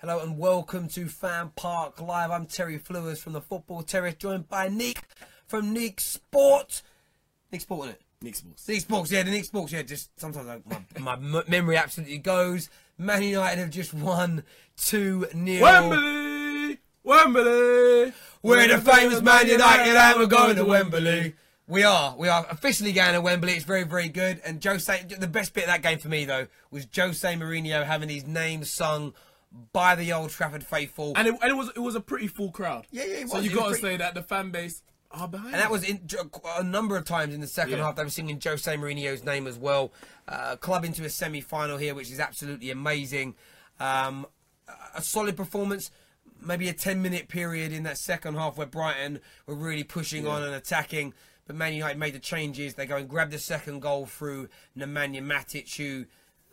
Hello and welcome to Fan Park Live. I'm Terry Flewers from the Football Terrace, joined by Nick from Nick Sport. Nick Sport, isn't it? Nick Sports. Nick Sports, yeah, the Nick Sports, yeah. Just sometimes I, my, my memory absolutely goes. Man United have just won 2 0. Wembley! Wembley! We're the famous Man United and we're going to Wembley. We are. We are officially going to Wembley. It's very, very good. And Jose, the best bit of that game for me, though, was Jose Mourinho having his name sung by the Old Trafford faithful. And it, and it was it was a pretty full crowd. Yeah, yeah, it So you got to pretty- say that the fan base are behind. And that was in, a number of times in the second Yeah. half. They were singing Jose Mourinho's name as well. Uh, club into a semi-final here, which is absolutely amazing. Um, a solid performance. Maybe a 10-minute period in that second half where Brighton were really pushing on and attacking. But Man United made the changes. They go and grab the second goal through Nemanja Matic, who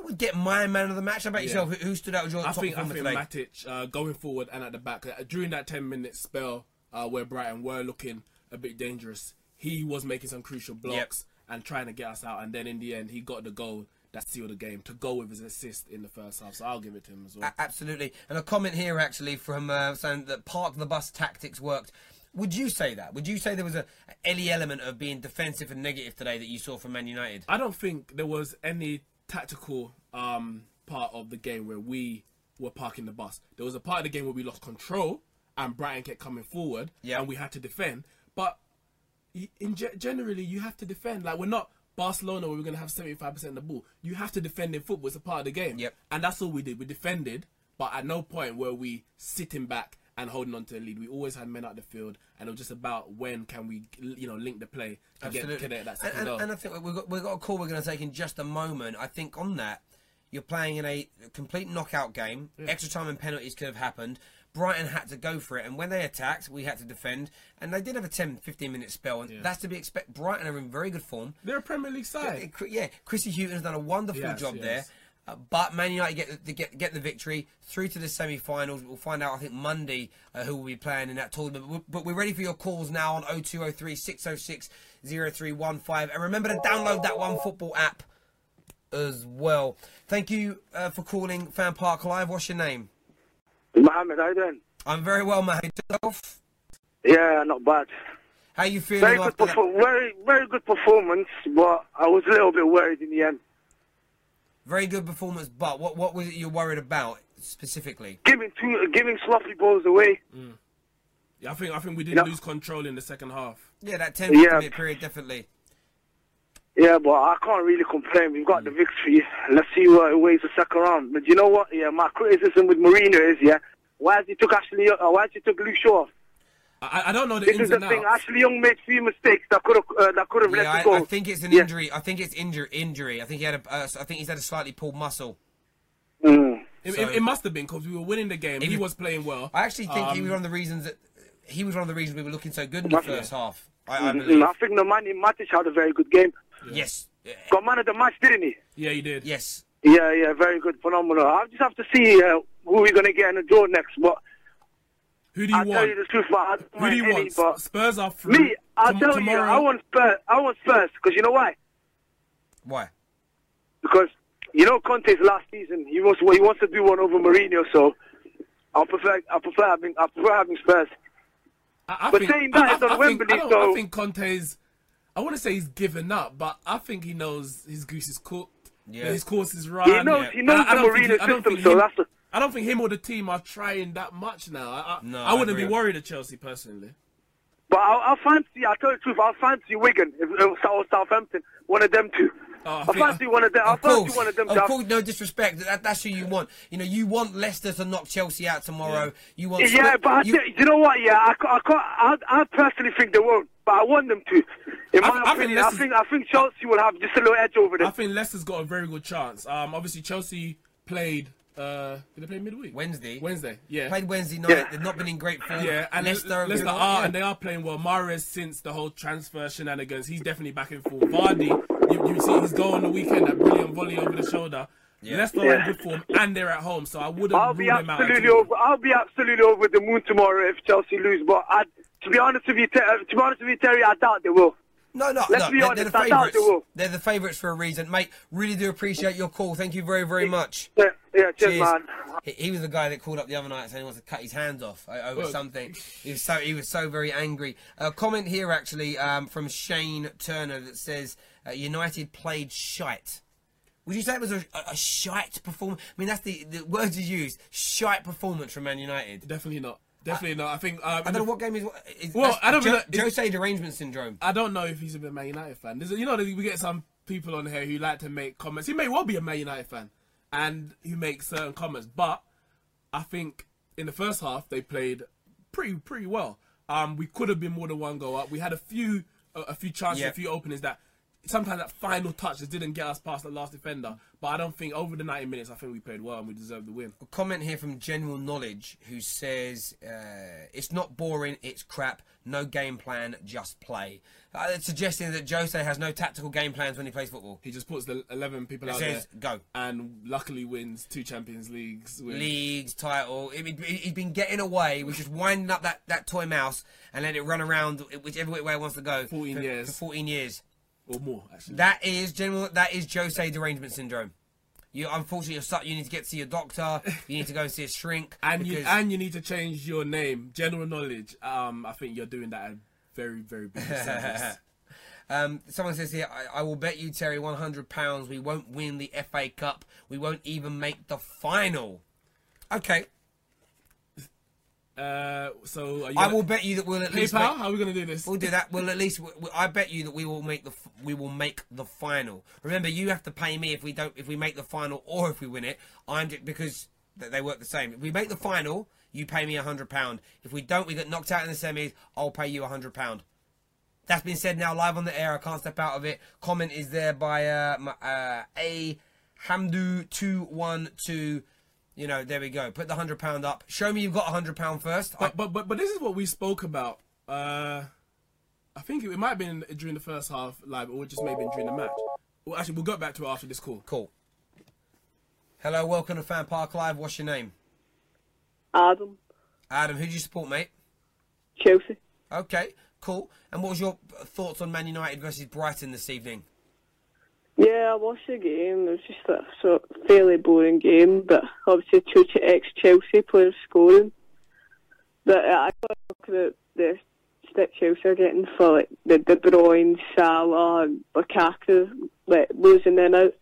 would get my man of the match. How about yourself? Who, who stood out as your I top think I think today? Matic uh, going forward and at the back uh, during that ten minute spell uh, where Brighton were looking a bit dangerous, he was making some crucial blocks and trying to get us out. And then in the end, he got the goal that sealed the game to go with his assist in the first half. So I'll give it to him as well. A- absolutely. And a comment here actually from uh, saying that park the bus tactics worked. Would you say that? Would you say there was a any element of being defensive and negative today that you saw from Man United? I don't think there was any tactical um, part of the game where we were parking the bus. There was a part of the game where we lost control and Brighton kept coming forward Yeah. and we had to defend. But in ge- generally, you have to defend. Like we're not Barcelona where we're going to have seventy five percent of the ball. You have to defend in football. It's a part of the game. Yep. And that's all we did. We defended, but at no point were we sitting back and holding on to the lead. We always had men out the field, and it was just about when can we, you know, link the play to Absolutely. get that and, second and, goal. and I think we've got, we've got a call we're going to take in just a moment. I think on that, you're playing in a complete knockout game. Extra time and penalties could have happened. Brighton had to go for it, and when they attacked, we had to defend. And they did have a 10, 15 minute spell, and that's to be expected. Brighton are in very good form. They're a Premier League side. Yeah, yeah, Chrissy has done a wonderful Yes, job yes. there. Uh, but Man United get the, get get the victory through to the semi-finals. We'll find out, I think, Monday uh, who will be playing in that tournament. But we're, but we're ready for your calls now on 0203 606 0315. And remember to download that One Football app as well. Thank you uh, for calling Fan Park Live. What's your name? Mohammed, how you doing? I'm very well. Yourself? Yeah, not bad. How you feeling Very good, after that? perfo- very very good performance, but I was a little bit worried in the end. Very good performance, but what what was it you're worried about specifically? Giving two, giving sloppy balls away. Yeah, I think I think we did Yeah. lose control in the second half. Yeah, that 10 Yeah. minute period definitely. Yeah, but I can't really complain. We've got the victory. Let's see what it weighs the second round. But you know what? Yeah, my criticism with Mourinho is yeah, why has he took Ashley? Uh, why has he took Luke Shaw? off? I, I don't know the This ins is the and thing. outs. Ashley Young made few mistakes that could have uh, that could have Yeah, let I, it go. I think it's an Yeah. injury. I think it's injury. Injury. I think he had a. Uh, I think he's had a slightly pulled muscle. Mm. It, So- it, it must have been because we were winning the game. He He, was- was playing well. I actually think he Um, was one of the reasons that he was one of the reasons we were looking so good in the Yeah. first half. I, I believe. Mm, I think the man in Matic had a very good game. Yes. Got man of the match, didn't he? Yeah, he did. Yes. Yeah, yeah, very good, phenomenal. I just have to see uh, who we're gonna get in the draw next. But Who do you I'll tell want? you the truth, but I don't Who do you any, want? Spurs are through. me, I'll Tom- tell tomorrow. you, I want Spurs. I want Spurs because you know why? Why? Because you know Conte's last season, he wants he wants to do one over Mourinho. So I prefer I prefer having I prefer having Spurs. I, I But think, saying that, I, it's on I, I Wembley, think, I, don't- so- I think Conte's. I want to say he's given up, but I think he knows his goose is cooked. Yeah. His course is run. He knows he knows I the don't Mourinho he- system, so him- that's the, I don't think him or the team are trying that much now. I, I, No, I I wouldn't be worried at Chelsea personally. But I'll, I'll fancy. I'll tell you the truth. I'll fancy Wigan if, if, or Southampton. One of them two. Oh, I I, think- fancy one of them. I Of fancy course, one of them. of to have- course, no disrespect. That, that's who you want. You know, you want Leicester to knock Chelsea out tomorrow. You want Yeah, but I you, thi- you know what? Yeah, I, ca- I, ca- I, I personally think they won't, but I want them to. In I- my I think opinion, I think I think Chelsea will have just a little edge over them. I think Leicester's got a very good chance. Um, obviously Chelsea played. Uh, did they play midweek? Wednesday. Wednesday. Yeah. played Wednesday night. Yeah. They've not been in great form. Yeah, and Leicester, Leicester, are yeah. and they are playing well. Mahrez since the whole transfer shenanigans, he's definitely back in form. Vardy, you, you see his goal on the weekend, that brilliant volley over the shoulder. Yeah. Leicester are in good form and they're at home, so I wouldn't I'll rule be them out. absolutely over. I'll be absolutely over the moon tomorrow if Chelsea lose. But I, to be honest with you, uh, to be honest with you, Terry, I doubt they will. No, no, Let's no. be they're, honest, they're the favourites. they will. They're the favourites for a reason, mate. Really do appreciate your call. Thank you very, very much. Yeah, yeah cheers, Cheers. man. He, he was the guy that called up the other night saying he wants to cut his hands off over Well- something. He was so he was so very angry. A comment here actually um, from Shane Turner that says uh, United played shite. Would you say it was a, a, a shite performance? I mean, that's the, the words you used. Shite performance from Man United. Definitely not. Definitely not. I think. Uh, I don't know what game is. is Well, I don't Jo- know- is- Jose derangement syndrome. I don't know if he's a big Man United fan. There's you know, we get some people on here who like to make comments. He may well be a Man United fan, and who makes certain comments. But I think in the first half they played pretty pretty well. Um, we could have been more than one goal up. We had a few a, a few chances, Yeah. a few openings that sometimes that final touch just didn't get us past the last defender. But I don't think over the 90 minutes, I think we played well and we deserved the win. A comment here from General Knowledge who says uh, it's not boring, it's crap. No game plan, just play. Uh, it's suggesting that Jose has no tactical game plans when he plays football. He just puts the 11 people It out says there go. and luckily wins two Champions Leagues. Wins. Leagues, title. He- he- He's been getting away with just winding up that, that toy mouse and letting it run around whichever way it wants to go. 14 for, years. For 14 years. Or more actually. That is general. That is Jose derangement syndrome. You unfortunately, you're stuck. You need to get to see a doctor. You need to go and see a shrink. and you and you need to change your name. General knowledge. Um, I think you're doing that at very very big service. Um, someone says here, I, I will bet you, Terry, £100 we won't win the FA Cup. We won't even make the final. Okay. Uh, so are you I will bet you that we'll at least. PayPal. How are we gonna do this? we'll do that. We'll at least. we- we- I bet you that we will make the. f- We will make the final. Remember, you have to pay me if we don't. If we make the final or if we win it. I'm ju- because th- they work the same. If we make the final, you pay me a hundred pound. If we don't, we get knocked out in the semis. I'll pay you a hundred pound. That's been said now live on the air. I can't step out of it. Comment is there by uh, my- uh, a Hamdu two one two. You know, there we go. Put the hundred pound up. Show me you've got a hundred pound first. I- But, but but but this is what we spoke about. Uh, I think it, it might have been during the first half live, or just maybe during the match. Well, actually, we'll go back to it after this call. Cool. Hello, welcome to Fan Park Live. What's your name? Adam, Adam. Who do you support, mate? Chelsea. Okay, cool. And what was your thoughts on Man United versus Brighton this evening? Yeah, I watched the game. It was just a sort of fairly boring game, but obviously two ch- ex-Chelsea players scoring. But uh, I got looking at the stick Chelsea are getting for like the De Bruyne, Salah, and Lukaku, like losing them out.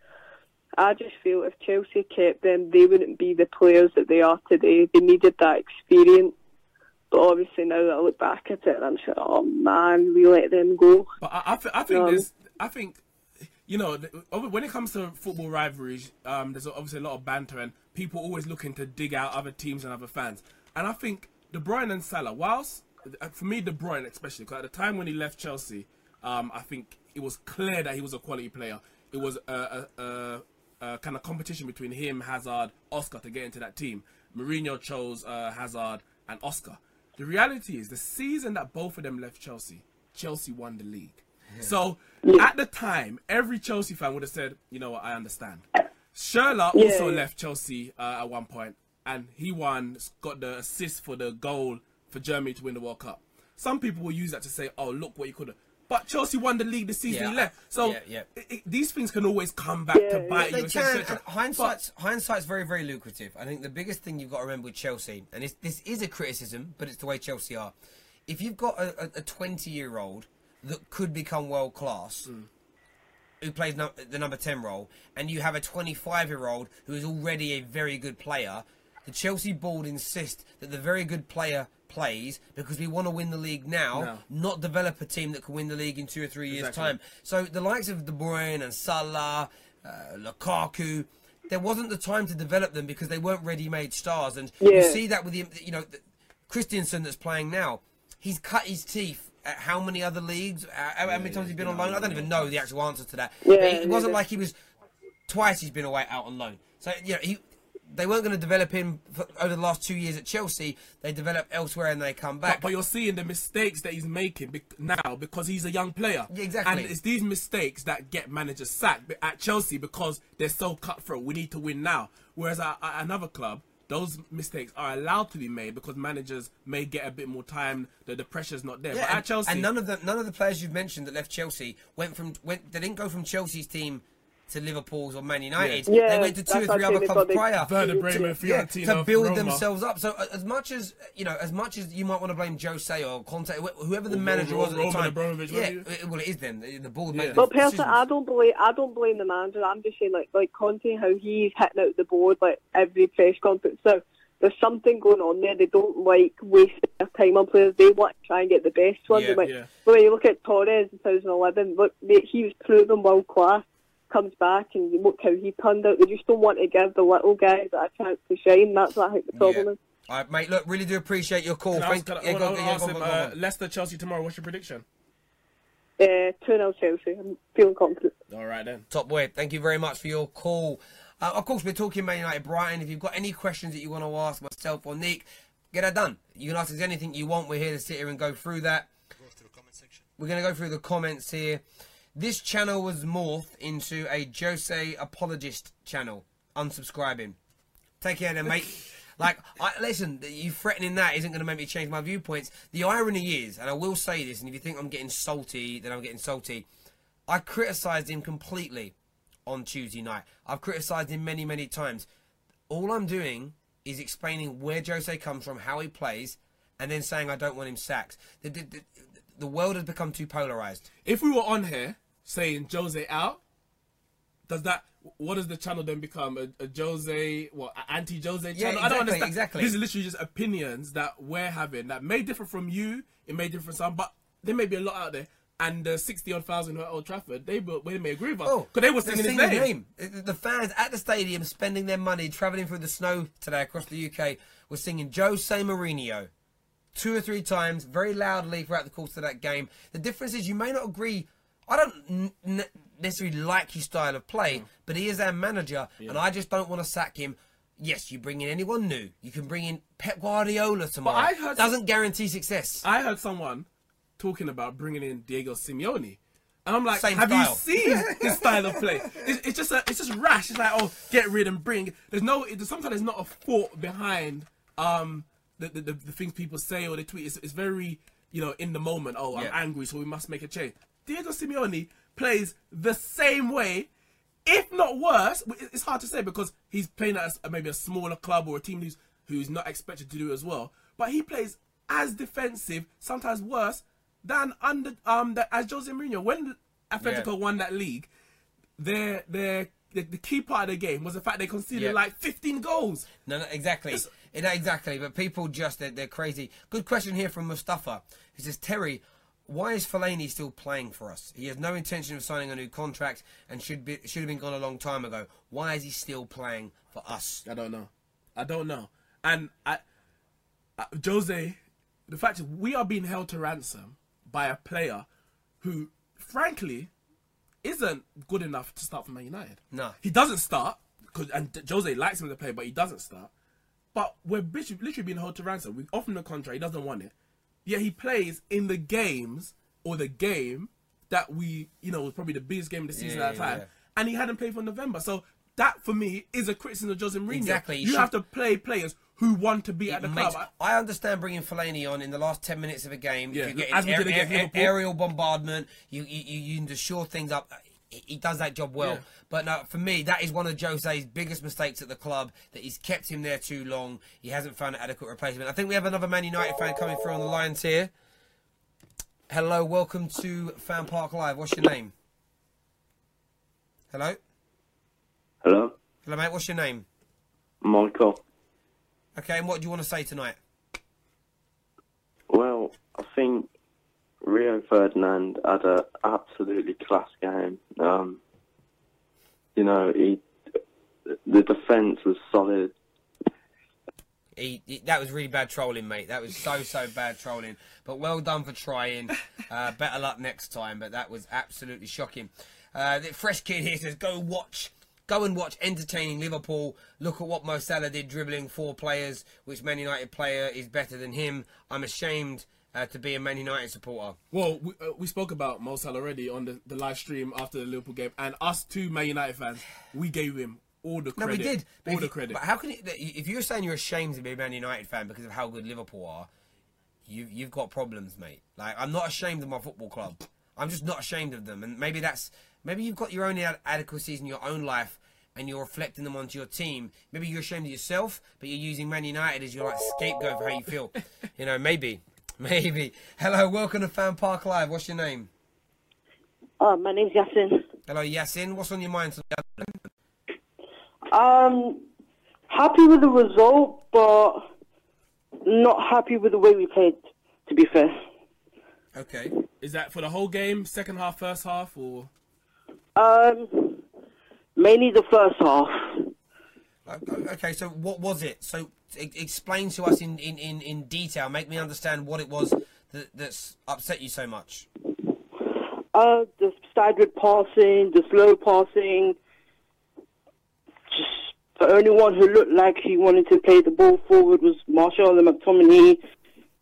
I just feel if Chelsea kept them, they wouldn't be the players that they are today. They needed that experience. But obviously now that I look back at it, I'm saying, oh man, we let them go. But I, I, th- I think Um, there's, I think, you know, when it comes to football rivalries, um, there's obviously a lot of banter and people always looking to dig out other teams and other fans. And I think De Bruyne and Salah, whilst uh, for me De Bruyne especially, because at the time when he left Chelsea, um, I think it was clear that he was a quality player. It was a, a, a, a kind of competition between him, Hazard, Oscar to get into that team. Mourinho chose uh, Hazard and Oscar. The reality is, the season that both of them left Chelsea, Chelsea won the league. So yeah. at the time, every Chelsea fan would have said, you know what, I understand. Uh, Schürrle yeah, also left Chelsea uh, at one point, and he won, got the assist for the goal for Germany to win the World Cup. Some people will use that to say, oh, look what you could have. But Chelsea won the league this season. Yeah, left. So yeah, yeah. It, it, these things can always come back to bite you. Can, uh, hindsight's, but, hindsight's very, very lucrative. I think the biggest thing you've got to remember with Chelsea, and this is a criticism, but it's the way Chelsea are. If you've got a 20-year-old that could become world class, who plays no, the number 10 role, and you have a 25 year old who is already a very good player, the Chelsea board insist that the very good player plays because we want to win the league now, No. not develop a team that can win the league in two or three years' Exactly. time. So the likes of De Bruyne and Salah, uh, Lukaku, there wasn't the time to develop them because they weren't ready-made stars. And you see that with the, you know, the, Christensen that's playing now. He's cut his teeth at how many other leagues? Uh, how, how many times he's been on loan? I don't even know the actual answer to that. Yeah, But it wasn't yeah. like he was twice he's been away out on loan. So you know he. They weren't going to develop him for, over the last two years at Chelsea. They develop elsewhere and they come back. But, but you're seeing the mistakes that he's making bec- now because he's a young player. Yeah, exactly. And it's these mistakes that get managers sacked at Chelsea because they're so cutthroat. We need to win now. Whereas at, at another club, those mistakes are allowed to be made because managers may get a bit more time. The, the pressure's not there. Yeah, but and, at Chelsea, and none of the none of the players you've mentioned that left Chelsea went from went. They didn't go from Chelsea's team to Liverpool's or Man United. Yeah. they went to two or three other clubs think prior. Werder Bremen, yeah, Fiorentina, to build Roma. themselves up. So uh, as much as you know, as much as you might want to blame Jose or Conte, whoever the Or manager Ro- was at the time, Abramovich, yeah, it- well, it is them. The, the board Yeah. made But personally. I don't blame I don't blame the manager. I'm just saying like like Conte, how he's hitting out the board like every press conference. So there's something going on there. They don't like wasting their time on players. They want to try and get the best ones. Yeah, And, like, yeah. But when you look at Torres in 2011, look, they, he was proven world class. Comes back and you look how he turned out. They just don't want to give the little guys a chance to shine. That's what I think the problem Yeah. is. All right, mate. Look, really do appreciate your call. Can I, Thank- can I, yeah, go- yeah, ask go him, go uh. Leicester, Chelsea tomorrow. What's your prediction? Uh, 2 0 Chelsea. I'm feeling confident. All right then. Top boy, thank you very much for your call. Uh, of course, we're talking Man United Brighton. If you've got any questions that you want to ask myself or Nick, get that done. You can ask us anything you want. We're here to sit here and go through that. We're going to go through the comments here. This channel was morphed into a Jose apologist channel. Unsubscribing. Take care then, mate. Like, I, listen, you threatening that isn't going to make me change my viewpoints. The irony is, and I will say this, and if you think I'm getting salty, then I'm getting salty. I criticised him completely on Tuesday night. I've criticised him many, many times. All I'm doing is explaining where Jose comes from, how he plays, and then saying I don't want him sacked. The, the, the, the world has become too polarised. If we were on here saying Jose out, does that? What does the channel then become? A, a Jose, what anti Jose channel? Yeah, channel? I don't understand. exactly. These is literally just opinions that we're having that may differ from you. It may differ from some, but there may be a lot out there. And the sixty odd thousand are at Old Trafford, they will- they may agree with us Oh, because they were they're singing his singing name. The uh, uh, the fans at the stadium spending their money travelling through the snow today across the UK were singing Jose Mourinho two or three times very loudly throughout the course of that game. The difference is you may not agree. I don't necessarily like his style of play, Mm. but he is our manager, and I just don't want to sack him. Yes, you bring in anyone new. You can bring in Pep Guardiola tomorrow. But I heard- Doesn't guarantee success. I heard someone talking about bringing in Diego Simeone. And I'm like, Same have style. you seen his style of play? It's, it's just a, it's just rash. It's like, oh, get rid and bring. There's no, sometimes there's not a thought behind um the, the, the, the things people say or they tweet. It's, it's very, you know, in the moment. Oh, I'm angry, so we must make a change. Diego Simeone plays the same way, if not worse. It's hard to say because he's playing at a, maybe a smaller club or a team who's who's not expected to do it as well. But he plays as defensive, sometimes worse than under um the, as Jose Mourinho. When Atletico Yeah. won that league, their their the, the key part of the game was the fact they conceded Yeah. like 15 goals. No, no, exactly. It's- No, exactly. But people just they're, they're crazy. Good question here from Mustafa. He says, Terry, why is Fellaini still playing for us? He has no intention of signing a new contract and should be should have been gone a long time ago. Why is he still playing for us? I don't know. I don't know. And I, I, Jose, the fact is, we are being held to ransom by a player who, frankly, isn't good enough to start for Man United. No. he doesn't start. Cause, and Jose likes him to play, but he doesn't start. But we're literally literally being held to ransom. We offer him the contract. He doesn't want it. Yet he plays in the games or the game that we, you know, was probably the biggest game of the season Yeah, at the time. yeah. And he hadn't played for November. So that for me is a criticism of Jose Mourinho. Exactly, you You, should- have to play players who want to be at the makes- club. I understand bringing Fellaini on in the last ten minutes of a game. Yeah, you get as we did against Liverpool. aerial bombardment. You you you, you can just shore things up. He, he does that job well. Yeah. But no, for me, that is one of Jose's biggest mistakes at the club. That he's kept him there too long. He hasn't found an adequate replacement. I think we have another Man United fan coming through on the lines here. Hello, welcome to Fan Park Live. What's your name? Hello, Hello, hello, mate. What's your name? Michael. Okay, and what do you want to say tonight? Well, I think Rio Ferdinand had an absolutely class game. Um, you know, he the defence was solid. He, he- that was really bad trolling, mate. That was so so bad trolling. But well done for trying. Uh, better luck next time. But that was absolutely shocking. Uh, the fresh kid here says, "Go watch, go and watch entertaining Liverpool. Look at what Mo Salah did, dribbling four players. Which Man United player is better than him? I'm ashamed uh, to be a Man United supporter." Well, we, uh, we spoke about Mo Salah already on the, the live stream after the Liverpool game, and us two Man United fans, we gave him all the credit. No, we did. But All the you- credit. But how can it, if you're saying you're ashamed to be a Man United fan because of how good Liverpool are, you you've got problems, mate. Like I'm not ashamed of my football club. I'm just not ashamed of them, and maybe that's maybe you've got your own inadequacies in your own life. And you're reflecting them onto your team. Maybe you're ashamed of yourself, but you're using Man United as your like scapegoat for how you feel. you know, maybe, maybe. Hello, welcome to Fan Park Live. What's your name? Oh, my name's Yasin. Hello, Yasin. What's on your mind tonight? Um, happy with the result, but not happy with the way we played. To be fair, Okay. Is that for the whole game, second half, first half, or um, mainly the first half. Okay, so what was it? So e- explain to us in, in, in, in detail. Make me understand what it was that that's upset you so much. Uh, the staggered passing, the slow passing. Just the only one who looked like he wanted to play the ball forward was Martial and McTominay.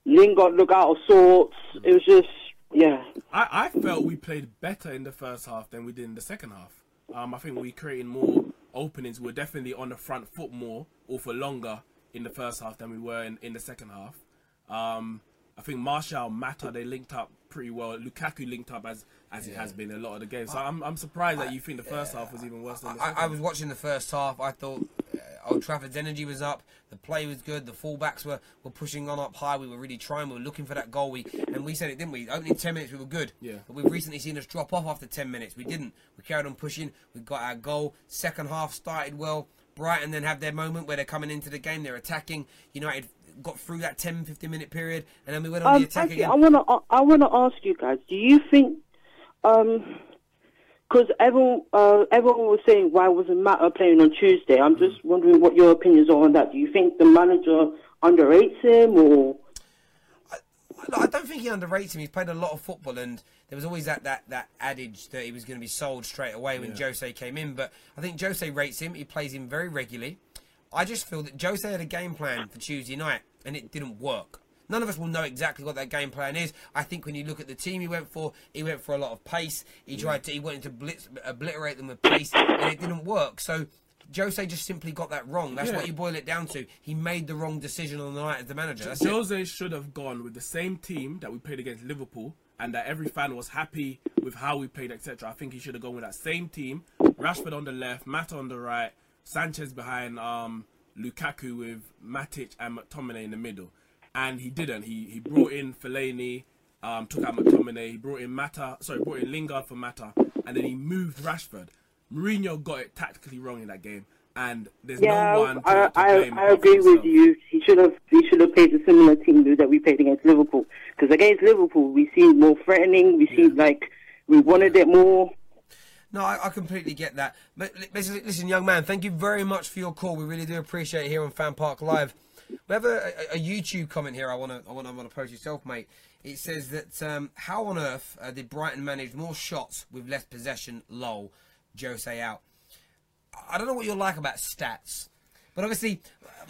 Lingard looked out of sorts. It was just, yeah. I, I felt we played better in the first half than we did in the second half. Um, I think we created more openings. We were definitely on the front foot more or for longer in the first half than we were in, in the second half. Um, I think Martial, Mata, they linked up pretty well. Lukaku linked up as as it has been a lot of the games. So I'm, I'm surprised that you think the first half was even worse than the second. I, I was watching the first half. I thought Old Trafford's energy was up. The play was good. The fullbacks were, were pushing on up high. We were really trying. We were looking for that goal. We and we said it, didn't we? Opening ten minutes, we were good. Yeah. But we've recently seen us drop off after ten minutes. We didn't. We carried on pushing. We got our goal. Second half started well. Brighton then have their moment where they're coming into the game. They're attacking. United got through that 10, 15 minute period, and then we went on Um, the attack actually, again. I want to I want to ask you guys. Do you think, because everyone uh, everyone was saying why wasn't Mata playing on Tuesday? I'm just wondering what your opinions are on that. Do you think the manager underrates him, or Look, I don't think he underrates him. He's played a lot of football, and there was always that, that, that adage that he was going to be sold straight away when Jose came in. But I think Jose rates him. He plays him very regularly. I just feel that Jose had a game plan for Tuesday night, and it didn't work. None of us will know exactly what that game plan is. I think when you look at the team he went for, he went for a lot of pace. He tried to, he wanted to blitz, obliterate them with pace, and it didn't work. So Jose just simply got that wrong. That's Yeah. what you boil it down to. He made the wrong decision on the night as the manager. That's it. Jose should have gone with the same team that we played against Liverpool, and that every fan was happy with how we played, etc. I think he should have gone with that same team. Rashford on the left, Mata on the right, Sanchez behind um, Lukaku with Matic and McTominay in the middle. And he didn't. He he brought in Fellaini, um, took out McTominay. He brought in Mata, sorry, brought in Lingard for Mata, and then he moved Rashford. Mourinho got it tactically wrong in that game, and there's yeah, no one to, I to I, blame I apart from agree with himself. you. He should have he should have played a similar team that we played against Liverpool. Because against Liverpool, we seemed more threatening. We seemed like we wanted it more. No, I, I completely get that. But li- listen, listen, young man, thank you very much for your call. We really do appreciate it here on Fan Park Live. We have a, a, a YouTube comment here. I want to, I want, I want to post yourself, mate. It says that um, how on earth uh, did Brighton manage more shots with less possession? Lol, Jose out. I don't know what you like about stats, but obviously,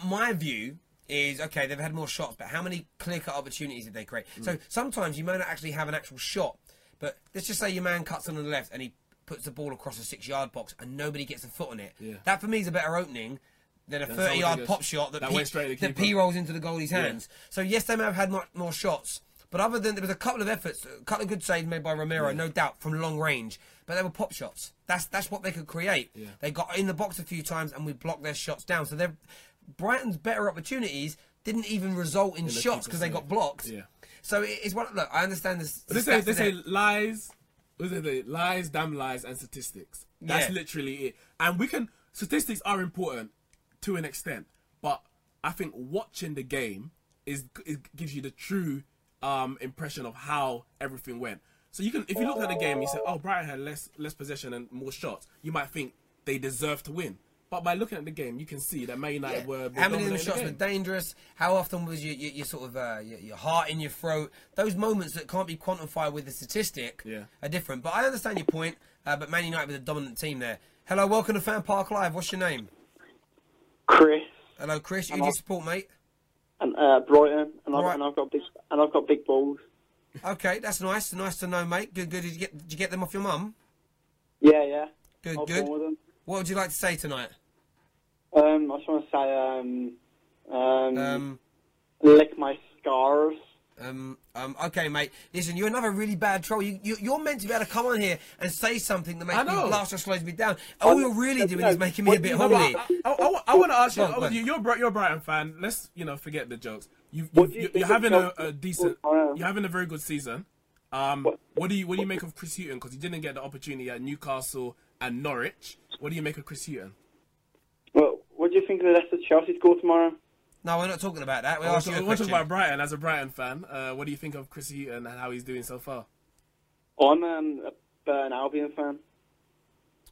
my view is okay. They've had more shots, but how many clear-cut opportunities did they create? So sometimes you may not actually have an actual shot, but let's just say your man cuts on the left and he puts the ball across a six-yard box and nobody gets a foot on it. Yeah. That for me is a better opening than a someone thirty-yard pop shot that, that P, went straight at the that. P rolls into the goalie's hands. So yes, they may have had much more shots. But other than there was a couple of efforts, a couple of good saves made by Romero, no doubt, from long range. But they were pop shots. That's that's what they could create. They got in the box a few times and we blocked their shots down. So they're Brighton's better opportunities didn't even result in the shots because they got blocked. Yeah. So it- it's one. Look, I understand this. They say, they say lies. What is it? Lies, damn lies, and statistics. That's Yeah. literally it. And we can. Statistics are important to an extent, but I think watching the game is, is gives you the true um, impression of how everything went. So you can, if you look at the game, you say, "Oh, Brighton had less less possession and more shots." You might think they deserve to win, but by looking at the game, you can see that Man United were, were How many of the shots were dangerous? How often was your, your, your sort of uh, your, your heart in your throat? Those moments that can't be quantified with a statistic Yeah. are different. But I understand your point. Uh, but Man United with a dominant team there. Hello, welcome to Fan Park Live. What's your name? Chris Hello, Chris. Who do you support, mate? and uh, Brighton, and I've, and I've got big and I've got big balls. Okay, that's nice. Nice to know, mate. Good, good. Did you get, did you get them off your mum? Yeah, yeah. Good, I was good. born with them. What would you like to say tonight? Um, I just want to say, um, um, Um, lick my scars. Um, um, okay, mate. Listen, you're another really bad troll. You, you, you're meant to be able to come on here and say something that makes I me know. blush or slows me down. All you're really doing is making me a bit No, but holy. I, I, I, want to ask you, Go on, on. you- you're, a Bri- you're a Brighton fan. Let's you know forget the jokes. You, What you, do you you, think you're having a, a decent, you're having a very good season. Um, what do you what do you make of Chris Hughton? Because he didn't get the opportunity at Newcastle and Norwich. What do you make of Chris Hughton? Well, what do you think of the Leicester Chelsea score tomorrow? No, we're not talking about that. We're We're asking you a talking about Brighton as a Brighton fan. Uh, what do you think of Chris Hughton and how he's doing so far? I'm um, a Burton Albion fan.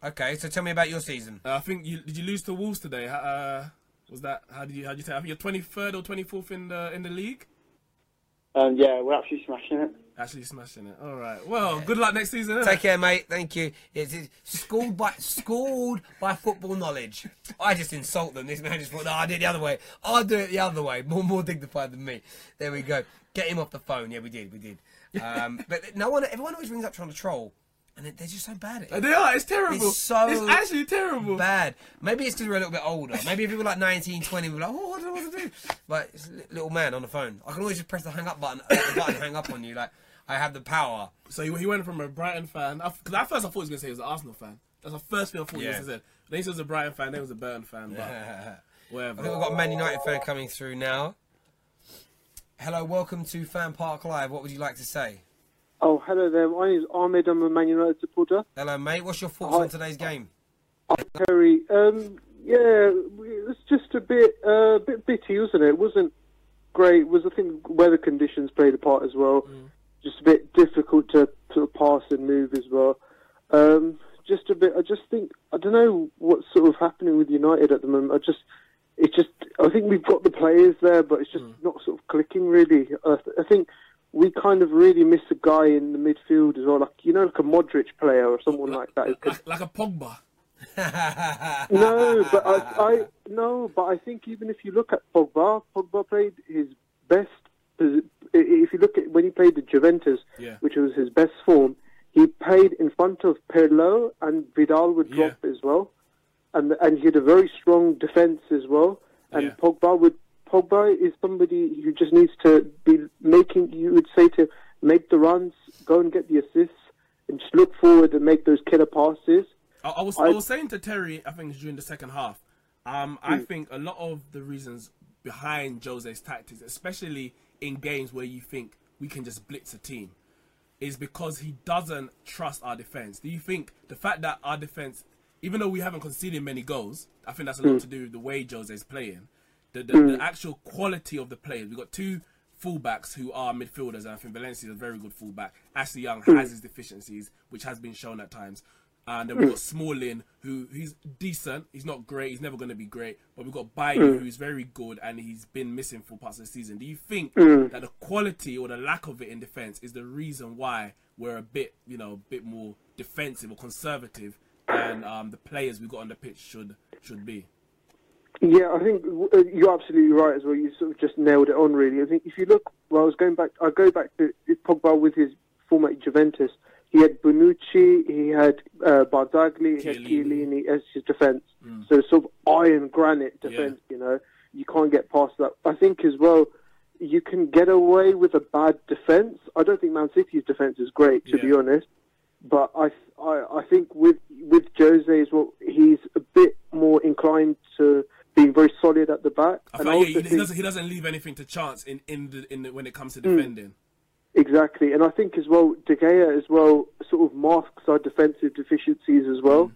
Okay, so tell me about your season. Uh, I think you did you lose to Wolves today? Uh, was that how did you how did you say? I think you're 23rd or 24th in the in the league. Um, yeah, we're actually smashing it. Actually smashing it. All right. Well, good luck next season. innit? Take care, mate. Thank you. It's, it's schooled by schooled by football knowledge. I just insult them. This man just thought, no, I did it the other way. I'll do it the other way. More more dignified than me. There we go. Get him off the phone. Yeah, we did. We did. Um, but no one, everyone always rings up trying to troll, and they're just so bad at it. They are. It's terrible. It's so It's actually terrible. bad. Maybe it's because we're a little bit older. Maybe if we were like 19, 20, we're like, oh, I don't know what to do. But it's a little man on the phone. I can always just press the hang up button, uh, the button, hang up on you. Like I have the power. So he, he went from a Brighton fan. Because at first I thought he was going to say he was an Arsenal fan. That's the first thing I thought he was Yeah. going to say. Then he said he was a Brighton fan. Then he was a Burton fan. But I whatever. think we've got a Man United fan coming through now. Hello, welcome to Fan Park Live. What would you like to say? Oh, hello there. My name's Ahmed. I'm a Man United supporter. Hello, mate. What's your thoughts Hi. on today's game? Terry, um, yeah, it was just a bit, uh, bit bitty, wasn't it? It wasn't great. It was I think weather conditions played a part as well. Just a bit difficult to sort of pass and move as well. Um, just a bit. I just think I don't know what's sort of happening with United at the moment. I just, it's just. I think we've got the players there, but it's just not sort of clicking really. I, th- I think we kind of really miss a guy in the midfield as well, like you know, like a Modric player or someone like that. Like, like a Pogba. no, but I, I no, but I think even if you look at Pogba, Pogba played his best. If you look at when he played the Juventus, Yeah. which was his best form, he played in front of Pirlo and Vidal would drop as well, and and he had a very strong defense as well. And Yeah. Pogba would Pogba is somebody who just needs to be making. You would say to make the runs, go and get the assists, and just look forward and make those killer passes. I, I was I- I, was saying to Terry, I think during the second half, um, I think a lot of the reasons behind Jose's tactics, especially in games where you think we can just blitz a team, is because he doesn't trust our defense. Do you think the fact that our defense, even though we haven't conceded many goals, I think that's a lot to do with the way Jose's playing, the, the, the mm. actual quality of the players. We've got two fullbacks who are midfielders, and I think Valencia is a very good fullback. Ashley Young mm. has his deficiencies, which has been shown at times. And then we've mm. got Smalling, who he's decent. He's not great. He's never going to be great. But we've got Bailly, who's very good, and he's been missing for parts of the season. Do you think that the quality or the lack of it in defense is the reason why we're a bit, you know, a bit more defensive or conservative than um, the players we've got on the pitch should should be? Yeah, I think uh, you're absolutely right as well. You sort of just nailed it on, really. I think if you look, well, I was going back. I go back to Pogba with his former Juventus. He had Bonucci, he had uh, Barzagli, he had Chiellini. As his defence. So sort of iron granite Yeah. defence. You know, you can't get past that. I think as well, you can get away with a bad defence. I don't think Man City's defence is great, to be honest. But I, I, I think with with Jose as well, he's a bit more inclined to being very solid at the back. I And I yeah, he, think- doesn't he doesn't leave anything to chance in in the in the, when it comes to defending. Exactly, and I think as well, De Gea as well sort of masks our defensive deficiencies as well.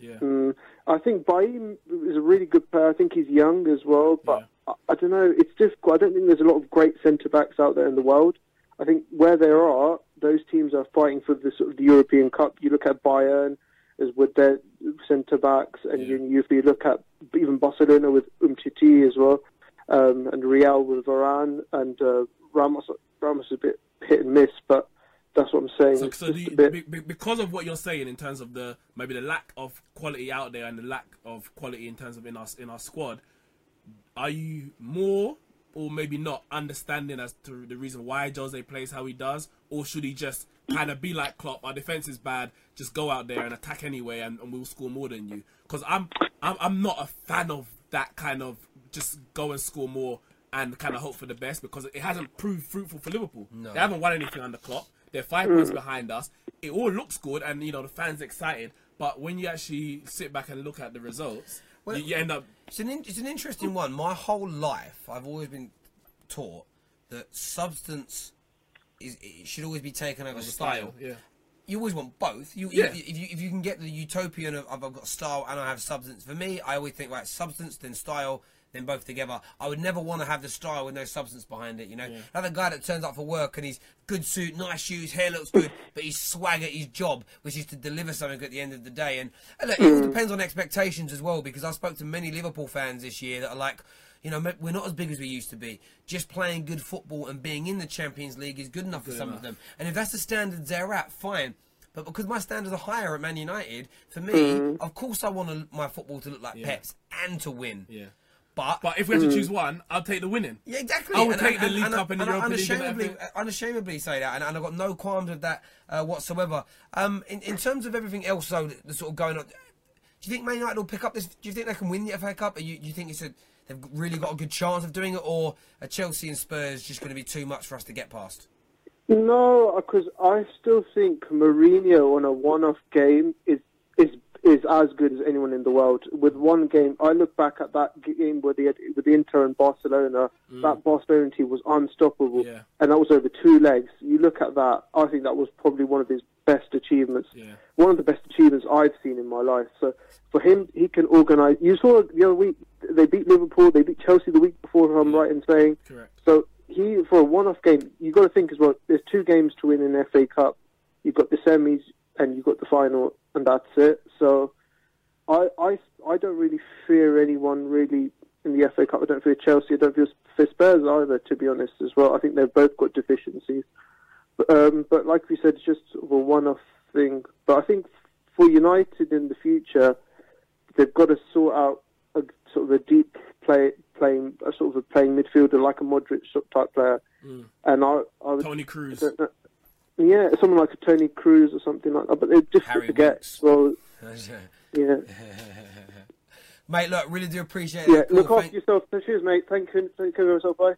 Yeah. Mm, I think Baim is a really good player. I think he's young as well, but I, I don't know. It's difficult. I don't think there's a lot of great centre backs out there in the world. I think where there are, those teams are fighting for the sort of the European Cup. You look at Bayern as with their centre backs, and you, you, if you look at even Barcelona with Umtiti as well, um, and Real with Varane and uh, Ramos. Ramos is a bit hit and miss, but that's what I'm saying. So, so do you, bit- be- be- because of what you're saying in terms of the maybe the lack of quality out there and the lack of quality in terms of in our in our squad, are you more or maybe not understanding as to the reason why Jose plays how he does, or should he just kind of be like Klopp? Our defense is bad. Just go out there and attack anyway, and, and we'll score more than you. Because I'm, I'm I'm not a fan of that kind of just go and score more and kind of hope for the best because it hasn't proved fruitful for Liverpool. No. They haven't won anything under Klopp. They're five mm. points behind us. It all looks good, and you know the fans excited. But when you actually sit back and look at the results, Well, you, you end up It's an in, it's an interesting one. My whole life, I've always been taught that substance is it should always be taken over style. Yeah. You always want both. You, Yeah. you- if you if you can get the utopian of I've got style and I have substance. For me, I always think right, substance then style. Then both together. I would never want to have the style with no substance behind it. You know, another guy that turns up for work and he's good suit, nice shoes, hair looks good, but he's swag at his job, which is to deliver something at the end of the day. And, and look, it all depends on expectations as well. Because I spoke to many Liverpool fans this year that are like, you know, we're not as big as we used to be. Just playing good football and being in the Champions League is good enough for some of them. And if that's the standards they're at, fine. But because my standards are higher at Man United, for me, of course, I want my football to look like Pep's and to win. yeah. But But if we have to choose one, I'll take the winning. yeah, exactly. I would take the League Cup and the Europa League unashamedly, everything. unashamedly say that, and, and I've got no qualms with that uh, whatsoever. Um, in, in terms of everything else, though, that- that's sort of going on, do you think Man United will pick up this? Do you think they can win the FA Cup? Or you, do you think it's a, they've really got a good chance of doing it, or are Chelsea and Spurs just going to be too much for us to get past? No, because I still think Mourinho on a one-off game is is is as good as anyone in the world. With one game, I look back at that game with the with the Inter and Barcelona. Mm. That Barcelona team was unstoppable, Yeah. and that was over two legs. You look at that, I think that was probably one of his best achievements. Yeah. One of the best achievements I've seen in my life. So for him, he can organise. You saw the other week they beat Liverpool, they beat Chelsea the week before. If I'm right in saying. Correct. So he, for a one-off game, you've got to think as well. There's two games to win in the FA Cup. You've got the semis and you've got the final, and that's it. So I, I, I don't really fear anyone really in the FA Cup. I don't fear Chelsea. I don't fear Spurs either, to be honest, as well. I think they've both got deficiencies. But, um, but like we said, it's just sort of a one-off thing. But I think for United in the future, they've got to sort out a sort of a deep play, playing a sort of a playing midfielder like a Modric type player. And I, I would, Toni Kroos. I yeah, someone like a Toni Kroos or something like that. But they're difficult Harry to get. Winks. Well, yeah, Mate, look, really do appreciate yeah. it. Cool, Look thank- after yourself. Cheers, mate. Thank you. Take care of yourself. Bye.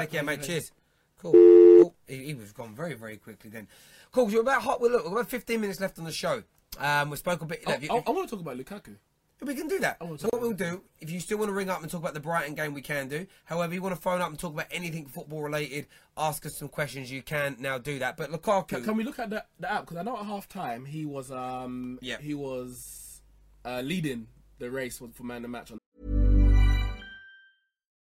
Take care, mate. Cheers. Cool. Oh, he, he was gone very, very quickly then. Cool. So we're about hot. Well, look, we've got 15 minutes left on the show. Um, we spoke a bit. I, look, if- I, want to talk about Lukaku. we can do that. So what we'll do, if you still want to ring up and talk about the Brighton game, we can do. However, you want to phone up and talk about anything football related, ask us some questions, you can now do that. But Lukaku, Can, can we look at the, the app? Because I know at half time he was um Yeah. he was uh, leading the race for, for man of the match on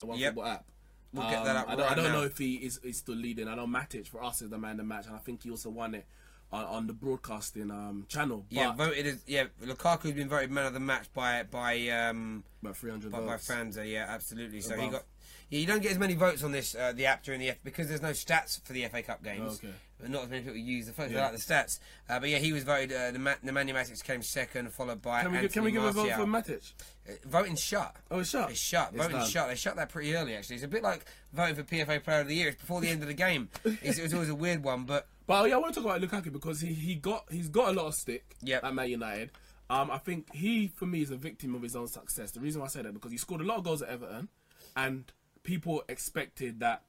The one Yep. football app. We'll get that up I don't, I don't now. know if he is, is still leading. I know Matic for us is the man of the match, and I think he also won it on, on the broadcasting um, channel. yeah, but voted as yeah. Lukaku's been voted man of the match by by um about 300 by, by Yeah, absolutely. So he got. Yeah, you don't get as many votes on this uh, the app during the F because there's no stats for the FA Cup games. Okay. But not as many people use the phones. Yeah. like the stats. Uh, but yeah, he was voted. Uh, the, Ma- the Man Matic came second, followed by. Can we, Anthony can we give a vote for Matic? Uh, Voting shut. Oh, it's shut. It's shut. It's Voting done. shut. They shut that pretty early, actually. It's a bit like voting for PFA Player of the Year. It's before the end of the game. It's, it was always a weird one, but But yeah, I want to talk about Lukaku because he, he got he's got a lot of stick Yep. at Man United. Um, I think he, for me, is a victim of his own success. The reason why I say that because he scored a lot of goals at Everton, and people expected that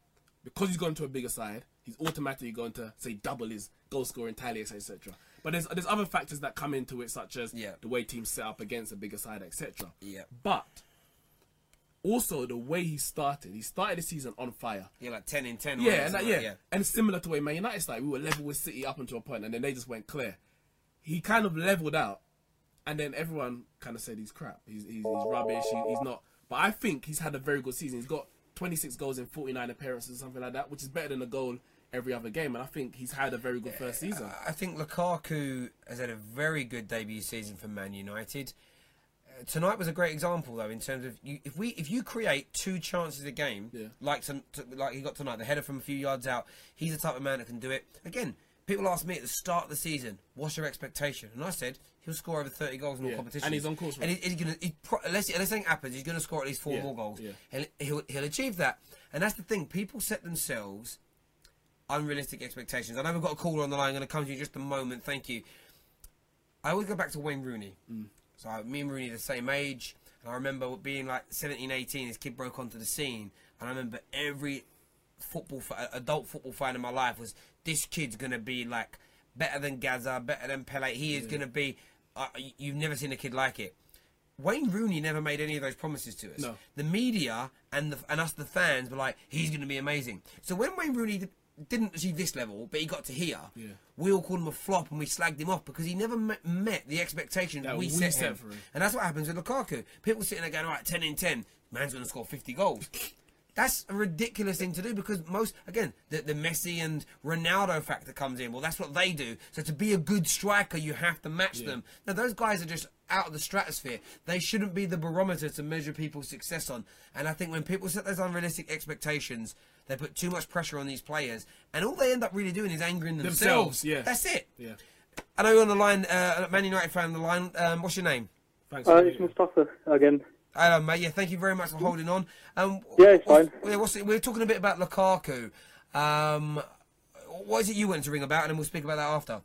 because he's gone to a bigger side, he's automatically going to say double his goal scoring tally, etc. But there's there's other factors that come into it, such as Yeah. the way teams set up against a bigger side, etc. Yeah. But also the way he started, he started the season on fire. Yeah, like ten in ten. Yeah, and that, yeah. like- yeah. and similar to way Man United started, we were level with City up until a point, and then they just went clear. He kind of leveled out, and then everyone kind of said he's crap, he's he's, he's rubbish, he, he's not. But I think he's had a very good season. He's got 26 goals in 49 appearances, or something like that, which is better than a goal every other game. And I think he's had a very good first season. I think Lukaku has had a very good debut season for Man United. Uh, tonight was a great example, though, in terms of you, if we if you create two chances a game, Yeah. like some, to, like he got tonight, the header from a few yards out, he's the type of man that can do it. Again, people asked me at the start of the season, "What's your expectation?" And I said he'll score over thirty goals in all Yeah, competitions, and he's on course And he, he's gonna, he, pro- unless unless anything happens, he's going to score at least four Yeah, more goals. yeah. And he'll he'll achieve that. And that's the thing. People set themselves unrealistic expectations. I know we've got a caller on the line. I'm going to come to you in just a moment. Thank you. I always go back to Wayne Rooney. Mm. So I- me and Rooney are the same age. And I remember being like 17, 18, his kid broke onto the scene. And I remember every football, adult football fan in my life was this kid's going to be like better than Gazza, better than Pele. He is going to be. Uh, you've never seen a kid like it. Wayne Rooney never made any of those promises to us. No. The media and the, and us, the fans, were like, he's going to be amazing. So when Wayne Rooney d- didn't achieve this level, but he got to here, Yeah. we all called him a flop and we slagged him off because he never met, met the expectations That we, we set, set him. And that's what happens with Lukaku. People sitting there going, all right, 10 in 10, man's going to score 50 goals. That's a ridiculous thing to do because most, again, the, the Messi and Ronaldo factor comes in. Well, that's what they do. So to be a good striker, you have to match them. Now, those guys are just out of the stratosphere. They shouldn't be the barometer to measure people's success on. And I think when people set those unrealistic expectations, they put too much pressure on these players. And all they end up really doing is angering themselves. Themselves, yeah. That's it. Yeah. I know you're on the line, uh, Man United fan on the line. Um, what's your name? Thanks. Uh, for it's Mustafa again. Hello, mate. Yeah, thank you very much for holding on. Um, Yeah, it's fine. Yeah, what's it, we're talking a bit about Lukaku. Um, what is it you wanted to ring about, and then we'll speak about that after.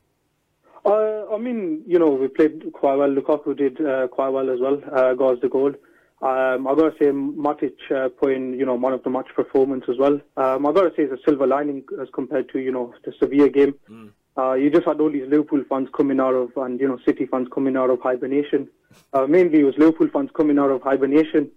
Uh, I mean, you know, we played quite well. Lukaku did uh, quite well as well. Uh, got us the goal. Um, I got to say, Matic uh, put in, you know, one of the match performance as well. Um, I got to say, it's a silver lining as compared to, you know, the Sevilla game. Uh, you just had all these Liverpool fans coming out of, and you know, City fans coming out of hibernation. Uh, mainly, it was Liverpool fans coming out of hibernation.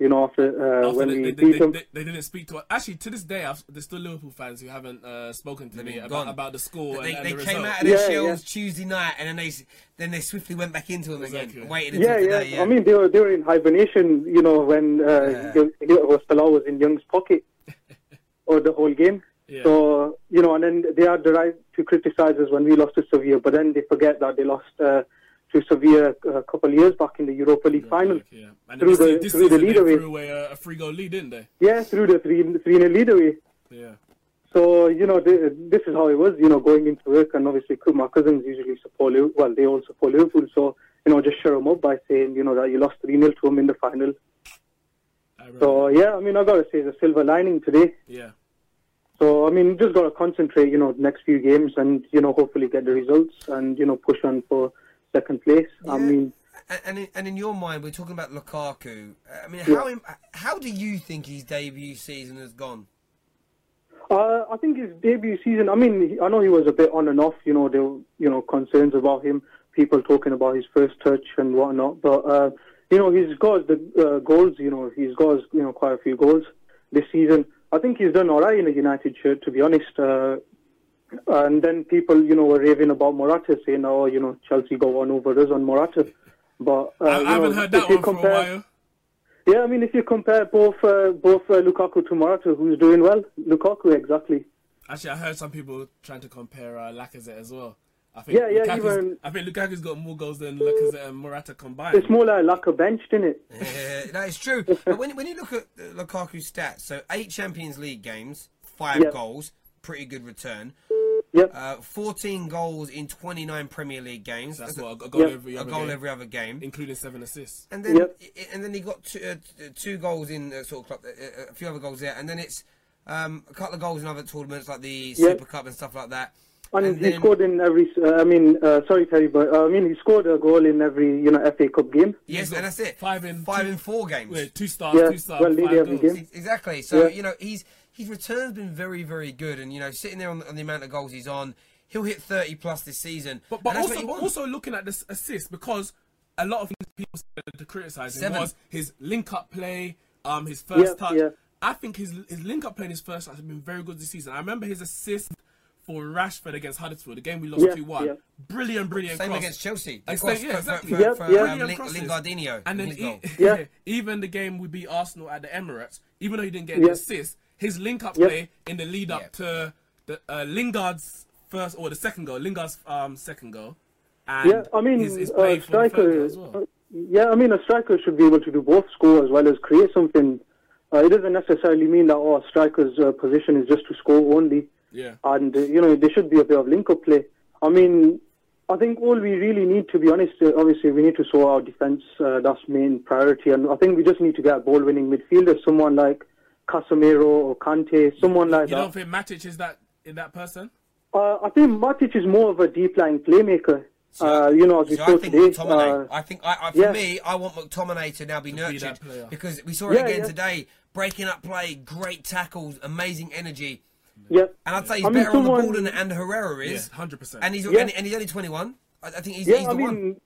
You know, after, uh, After when they, we they, beat they, them. they, they didn't speak to us. Actually, to this day, I've, there's still Liverpool fans who haven't uh, spoken to They've me about, about the score They, and, they and the came result. out of their Yeah, shells yeah. Tuesday night, and then they then they swiftly went back into them again, Exactly. and waited until Yeah, yeah, today. Yeah, I mean, they were they were in hibernation. You know, when uh, yeah. Salah was in Young's pocket, or the whole game. Yeah. So you know, and then they are the right to criticise us when we lost to Sevilla, but then they forget that they lost uh, to Sevilla a couple of years back in the Europa League final. Yeah. And Through this, the- this through the lead they away. threw away a, a free goal lead, didn't they? Yeah, through the three three nil lead away. Yeah. So you know, th this is how it was. You know, going into work, and obviously my cousins usually support Liverpool. Well, they all support Liverpool, so you know, just shut them up by saying you know that you lost three 0 to them in the final. So yeah, I mean, I gotta say, the silver lining today. yeah. So I mean, just gotta concentrate, you know, next few games, and you know, hopefully get the results, and you know, push on for second place. I mean, And, and, in, and in your mind, we're talking about Lukaku. I mean, how im- how do you think his debut season has gone? uh, I think his debut season. I mean, I know he was a bit on and off. You know, there were you know concerns about him, people talking about his first touch and whatnot. But uh, you know, he's got the uh, goals. You know, he's got you know quite a few goals this season. I think he's done all right in a United shirt, to be honest. Uh, and then people, you know, were raving about Morata, saying, "Oh, you know, Chelsea go one over us on Morata." But uh, I, I haven't know, heard that one for a compare- while. Yeah, I mean, if you compare both uh, both uh, Lukaku to Morata, who's doing well? Lukaku, exactly. Actually, I heard some people trying to compare uh, Lacazette as well. I think Yeah, yeah, Lukaku's, even- I think Lukaku's got more goals than Lacazette and Morata combined. It's more like like a bench, isn't it? Uh, that is true. but when, when you look at uh, Lukaku's stats, so eight Champions League games, five Yeah. goals, pretty good return. Yep. Uh, 14 goals in 29 Premier League games. That's That's a- what a goal Yep. every a other goal game, every other game. including seven assists. And then, Yep. and then he got two, uh, two goals in uh, sort of club, uh, a few other goals there, and then it's um, a couple of goals in other tournaments like the Yep. Super Cup and stuff like that. And, And he then- scored in every. Uh, I mean, uh, sorry, Terry, but uh, I mean, he scored a goal in every you know FA Cup game. Yes, and that's it. Five in five two- in four games. Wait, two stars, Yeah, two stars, well, five every goals. game. Exactly. So Yeah. you know he's his return's been very very good, and you know sitting there on, on the amount of goals he's on, he'll hit thirty plus this season. But, but and that's what also, also looking at this assist because a lot of people said to criticize him Seven. was his link up play, um, his first Yeah, touch. yeah. I think his his link up play in his first touch has been very good this season. I remember his assist for Rashford against Huddersfield, the game we lost Yeah, two one. yeah. Brilliant, brilliant. Same cross. against Chelsea. The cross like- yeah, exactly. for- Yeah, for, yeah. um, Brilliant Lingardinho. And then his e- Yeah. even the game we beat Arsenal at the Emirates, even though he didn't get Yeah. the assist, his link up Yeah. play in the lead up Yeah. to the uh, Lingard's first or the second goal, Lingard's um, second goal. And Yeah, I mean, his, his uh, play the third striker. goal as well. uh, yeah, I mean, a striker should be able to do both score as well as create something. Uh, it doesn't necessarily mean that oh, striker's uh, position is just to score only. Yeah. And uh, you know, there should be a bit of link-up play. I mean, I think all we really need, to be honest, uh, obviously we need to sort our defence. Uh, that's main priority, and I think we just need to get a ball-winning midfielder, someone like Casemiro or Kante, someone like You that. don't think Matic is that in that person? Uh, I think Matic is more of a deep-lying playmaker. Uh, you know, as we So saw I think today. McTominay. uh, I think I, I, for yeah. me, I want McTominay to now be be nurtured that player. because we saw it Yeah, again yeah. today. Breaking up play, great tackles, amazing energy, yeah. and I'd say he's I mean, better on the ball than and Herrera Yeah, is. hundred percent. And he's Yeah. and, and he's only 21. I, I think he's, Yeah, he's I the mean, one.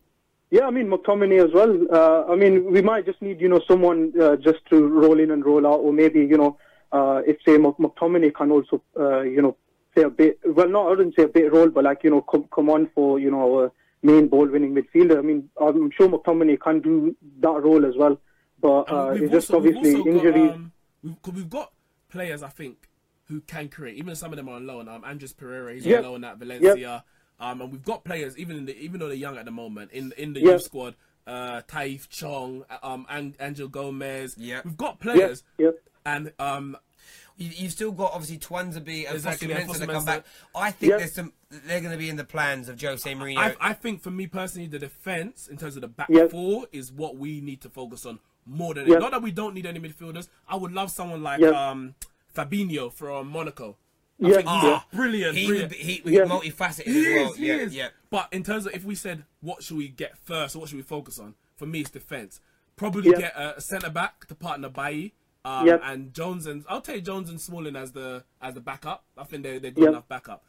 yeah, I mean McTominay as well. Uh, I mean, we might just need you know someone uh, just to roll in and roll out, or maybe you know uh, if say McTominay can also uh, you know play a bit. Well, not I wouldn't say a bit role, but like you know come come on for you know our main ball winning midfielder. I mean, I'm sure McTominay can do that role as well, but And uh, it's just also- we've obviously also injuries. Got, um, we've, 'cause we've got players, I think, who can create. Even some of them are on loan. Um, Andreas Pereira, he's Yeah. on loan at Valencia. Um, and we've got players, even in the, even though they're young at the moment, in in the Yeah. youth squad. Uh, Tahith Chong, um, and Angel Gomes. Yeah. we've got yeah, players, yeah. and um, You, you've still got obviously Tuanzebe and Exactly, Fosu and to Fosu come back. I think Yeah. there's some. They're going to be in the plans of Jose Mourinho. I, I think for me personally, the defense in terms of the back Yeah. four is what we need to focus on more than Yeah. not that we don't need any midfielders. I would love someone like Yeah. um, Fabinho from Monaco. I Yeah, think he's yeah. brilliant. he brilliant. would be, he, Yeah. multifaceted He as well. is, he yeah, is. yeah. But in terms of if we said what should we get first or what should we focus on, for me it's defense. Probably Yeah. get a, a centre back to partner Bailly. Um, Yeah. and Jones and I'll take Jones and Smalling as the as the backup. I think they're they're good Yeah. enough backup.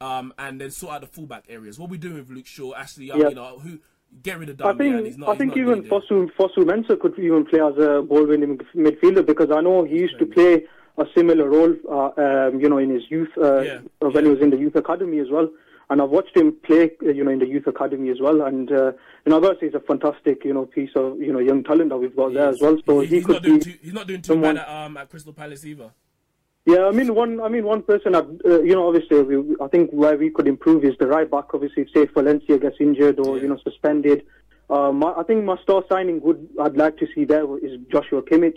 Um, and then sort out the fullback areas. What we doing with Luke Shaw, Ashley Young, Yeah. you know, who get rid of I think he's not, I he's think not even needed. Fosu Fosu Mensah could even play as a ball winning midfielder because I know he used to play a similar role, uh, um, you know, in his youth uh, Yeah, when he was in the youth academy as well. And I've watched him play, uh, you know, in the youth academy as well. And uh, you know, obviously he's a fantastic, you know, piece of you know young talent that we've got there as well. So He- he, he's, could not doing be. too, he's not doing too someone- bad at, um, at Crystal Palace either. Yeah, I mean one. I mean one person. Uh, you know, obviously, we, I think where we could improve is the right back. Obviously, if say Valencia gets injured or you know suspended. Um, I I think my star signing would. I'd like to see there is Joshua Kimmich.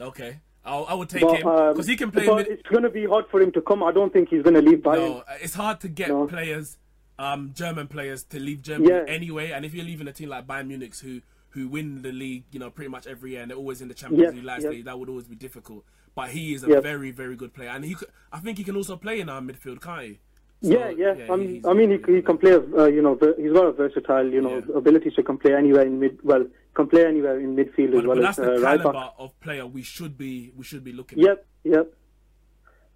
Okay, I'll, I would take But, him um, because he can play. Mid- it's going to be hard for him to come. I don't think he's going to leave Bayern. No, it's hard to get No. players, um, German players, to leave Germany Yeah. anyway. And if you're leaving a team like Bayern Munich, who who win the league, you know, pretty much every year, and they're always in the Champions Yeah, League last yeah. that would always be difficult. But he is a Yeah. very, very good player, and he, could, I think he can also play in our midfield, can't he? So, yeah, yeah. I mean, I mean, he, he can play. Uh, you know, he's got a versatile, you know, Yeah. ability to can play anywhere in mid. Well, can play anywhere in midfield But, as well but as that's the uh, right caliber back. of player we should be we should be looking. at. Yep, yep.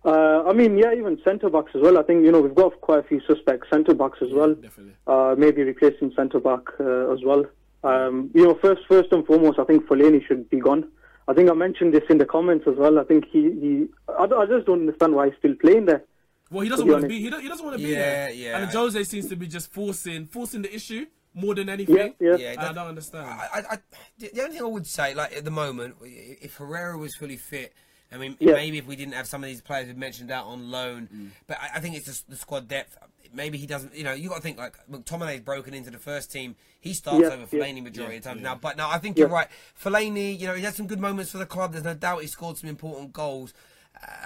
Uh, I mean, yeah, even centre backs as well. I think you know we've got quite a few suspect centre backs as well. Definitely. Uh, maybe replacing centre back uh, as well. Um, you know, first, first and foremost, I think Fellaini should be gone. I think I mentioned this in the comments as well. I think he, he I, I just don't understand why he's still playing there. Well, he doesn't be want to be. He, don't, he doesn't want to be Yeah, there. yeah. And Jose seems to be just forcing forcing the issue more than anything. Yeah, yeah. Yeah, And I don't understand. I, I, I, the the only thing I would say, like at the moment, if Herrera was fully fit, I mean, Yeah. maybe if we didn't have some of these players we mentioned out on loan, Mm. but I, I think it's just the squad depth. Maybe he doesn't. You know, you got to think like McTominay's broken into the first team. He starts Yeah, over yeah. Fellaini majority of the time Yeah. now. But now I think Yeah. you're right. Fellaini, you know, he had some good moments for the club. There's no doubt he scored some important goals.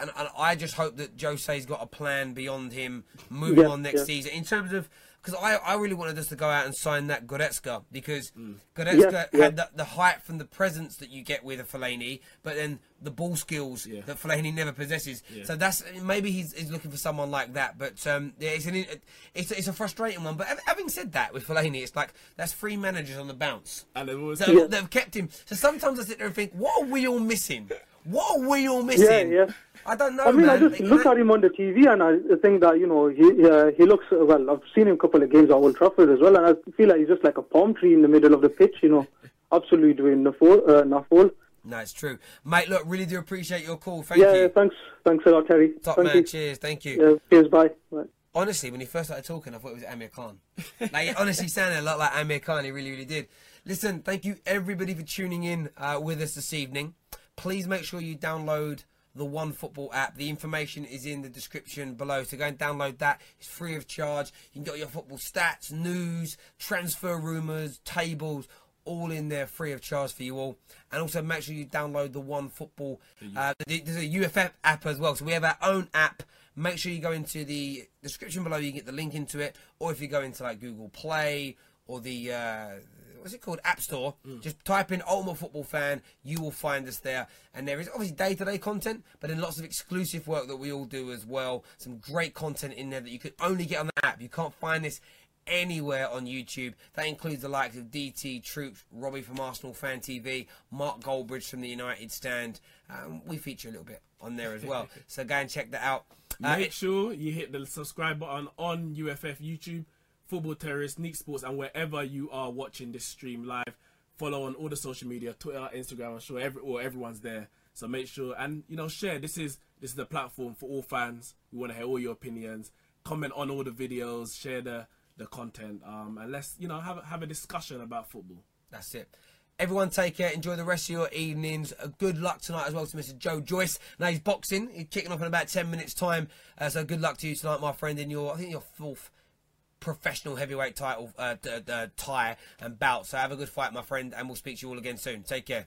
And, and I just hope that Jose's got a plan beyond him moving Yeah, on next yeah. season. In terms of because I, I really wanted us to go out and sign that Goretzka because Goretzka Yeah, yeah. had the, the height from the presence that you get with a Fellaini, but then the ball skills Yeah. that Fellaini never possesses. So that's maybe he's, he's looking for someone like that. But um, yeah, it's an it's it's a frustrating one. But having said that, with Fellaini, it's like that's three managers on the bounce. And they've always So Yeah. they've kept him. So sometimes I sit there and think, what are we all missing? What are we all missing? yeah. yeah. I don't know. I mean, I man. just look at him on the TV and I think that you know he uh, he looks well. I've seen him a couple of games at Old Trafford as well, and I feel like he's just like a palm tree in the middle of the pitch. You know, absolutely doing the full, uh, all. No, it's true, mate. Look, really do appreciate your call. Thank Yeah, you. yeah, thanks, thanks a lot, Terry. Top Thank man. you. Cheers. Thank you. Yeah, cheers, bye. bye. Honestly, when he first started talking, I thought it was Amir Khan. Like, it honestly sounded a lot like Amir Khan. He really, really did. Listen, thank you everybody for tuning in uh, with us this evening. Please make sure you download the One Football app. The information is in the description below. So go and download that. It's free of charge. You can get your football stats, news, transfer rumours, tables, all in there free of charge for you all. And also make sure you download the One Football. Uh, there's a UFF app as well. So we have our own app. Make sure you go into the description below. You can get the link into it. Or if you go into like Google Play or the uh, what's it called App Store, just type in Ultimate Football Fan. You will find us there. And there is obviously day-to-day content, but then lots of exclusive work that we all do as well. Some great content in there that you could only get on the app. You can't find this anywhere on YouTube. That includes the likes of DT Troopz, Robbie from Arsenal Fan TV, Mark Goldbridge from the United Stand. Um, we feature a little bit on there as well. so go and check that out. Uh, Make sure you hit the subscribe button on UFF YouTube, Football Terrorist, Neat Sports, and wherever you are watching this stream live. Follow on all the social media, Twitter, Instagram. I'm sure every everyone's there. So make sure and you know share. This is this is the platform for all fans. We want to hear all your opinions. Comment on all the videos. Share the the content. Um, and let's you know have have a discussion about football. That's it. Everyone take care. Enjoy the rest of your evenings. Uh, good luck tonight as well to Mr. Joe Joyce. Now he's boxing. He's kicking off in about 10 minutes' time. Uh, so good luck to you tonight, my friend, in your, I think, your fourth professional heavyweight title uh, d- d- tie and bout. So have a good fight, my friend, and we'll speak to you all again soon. Take care.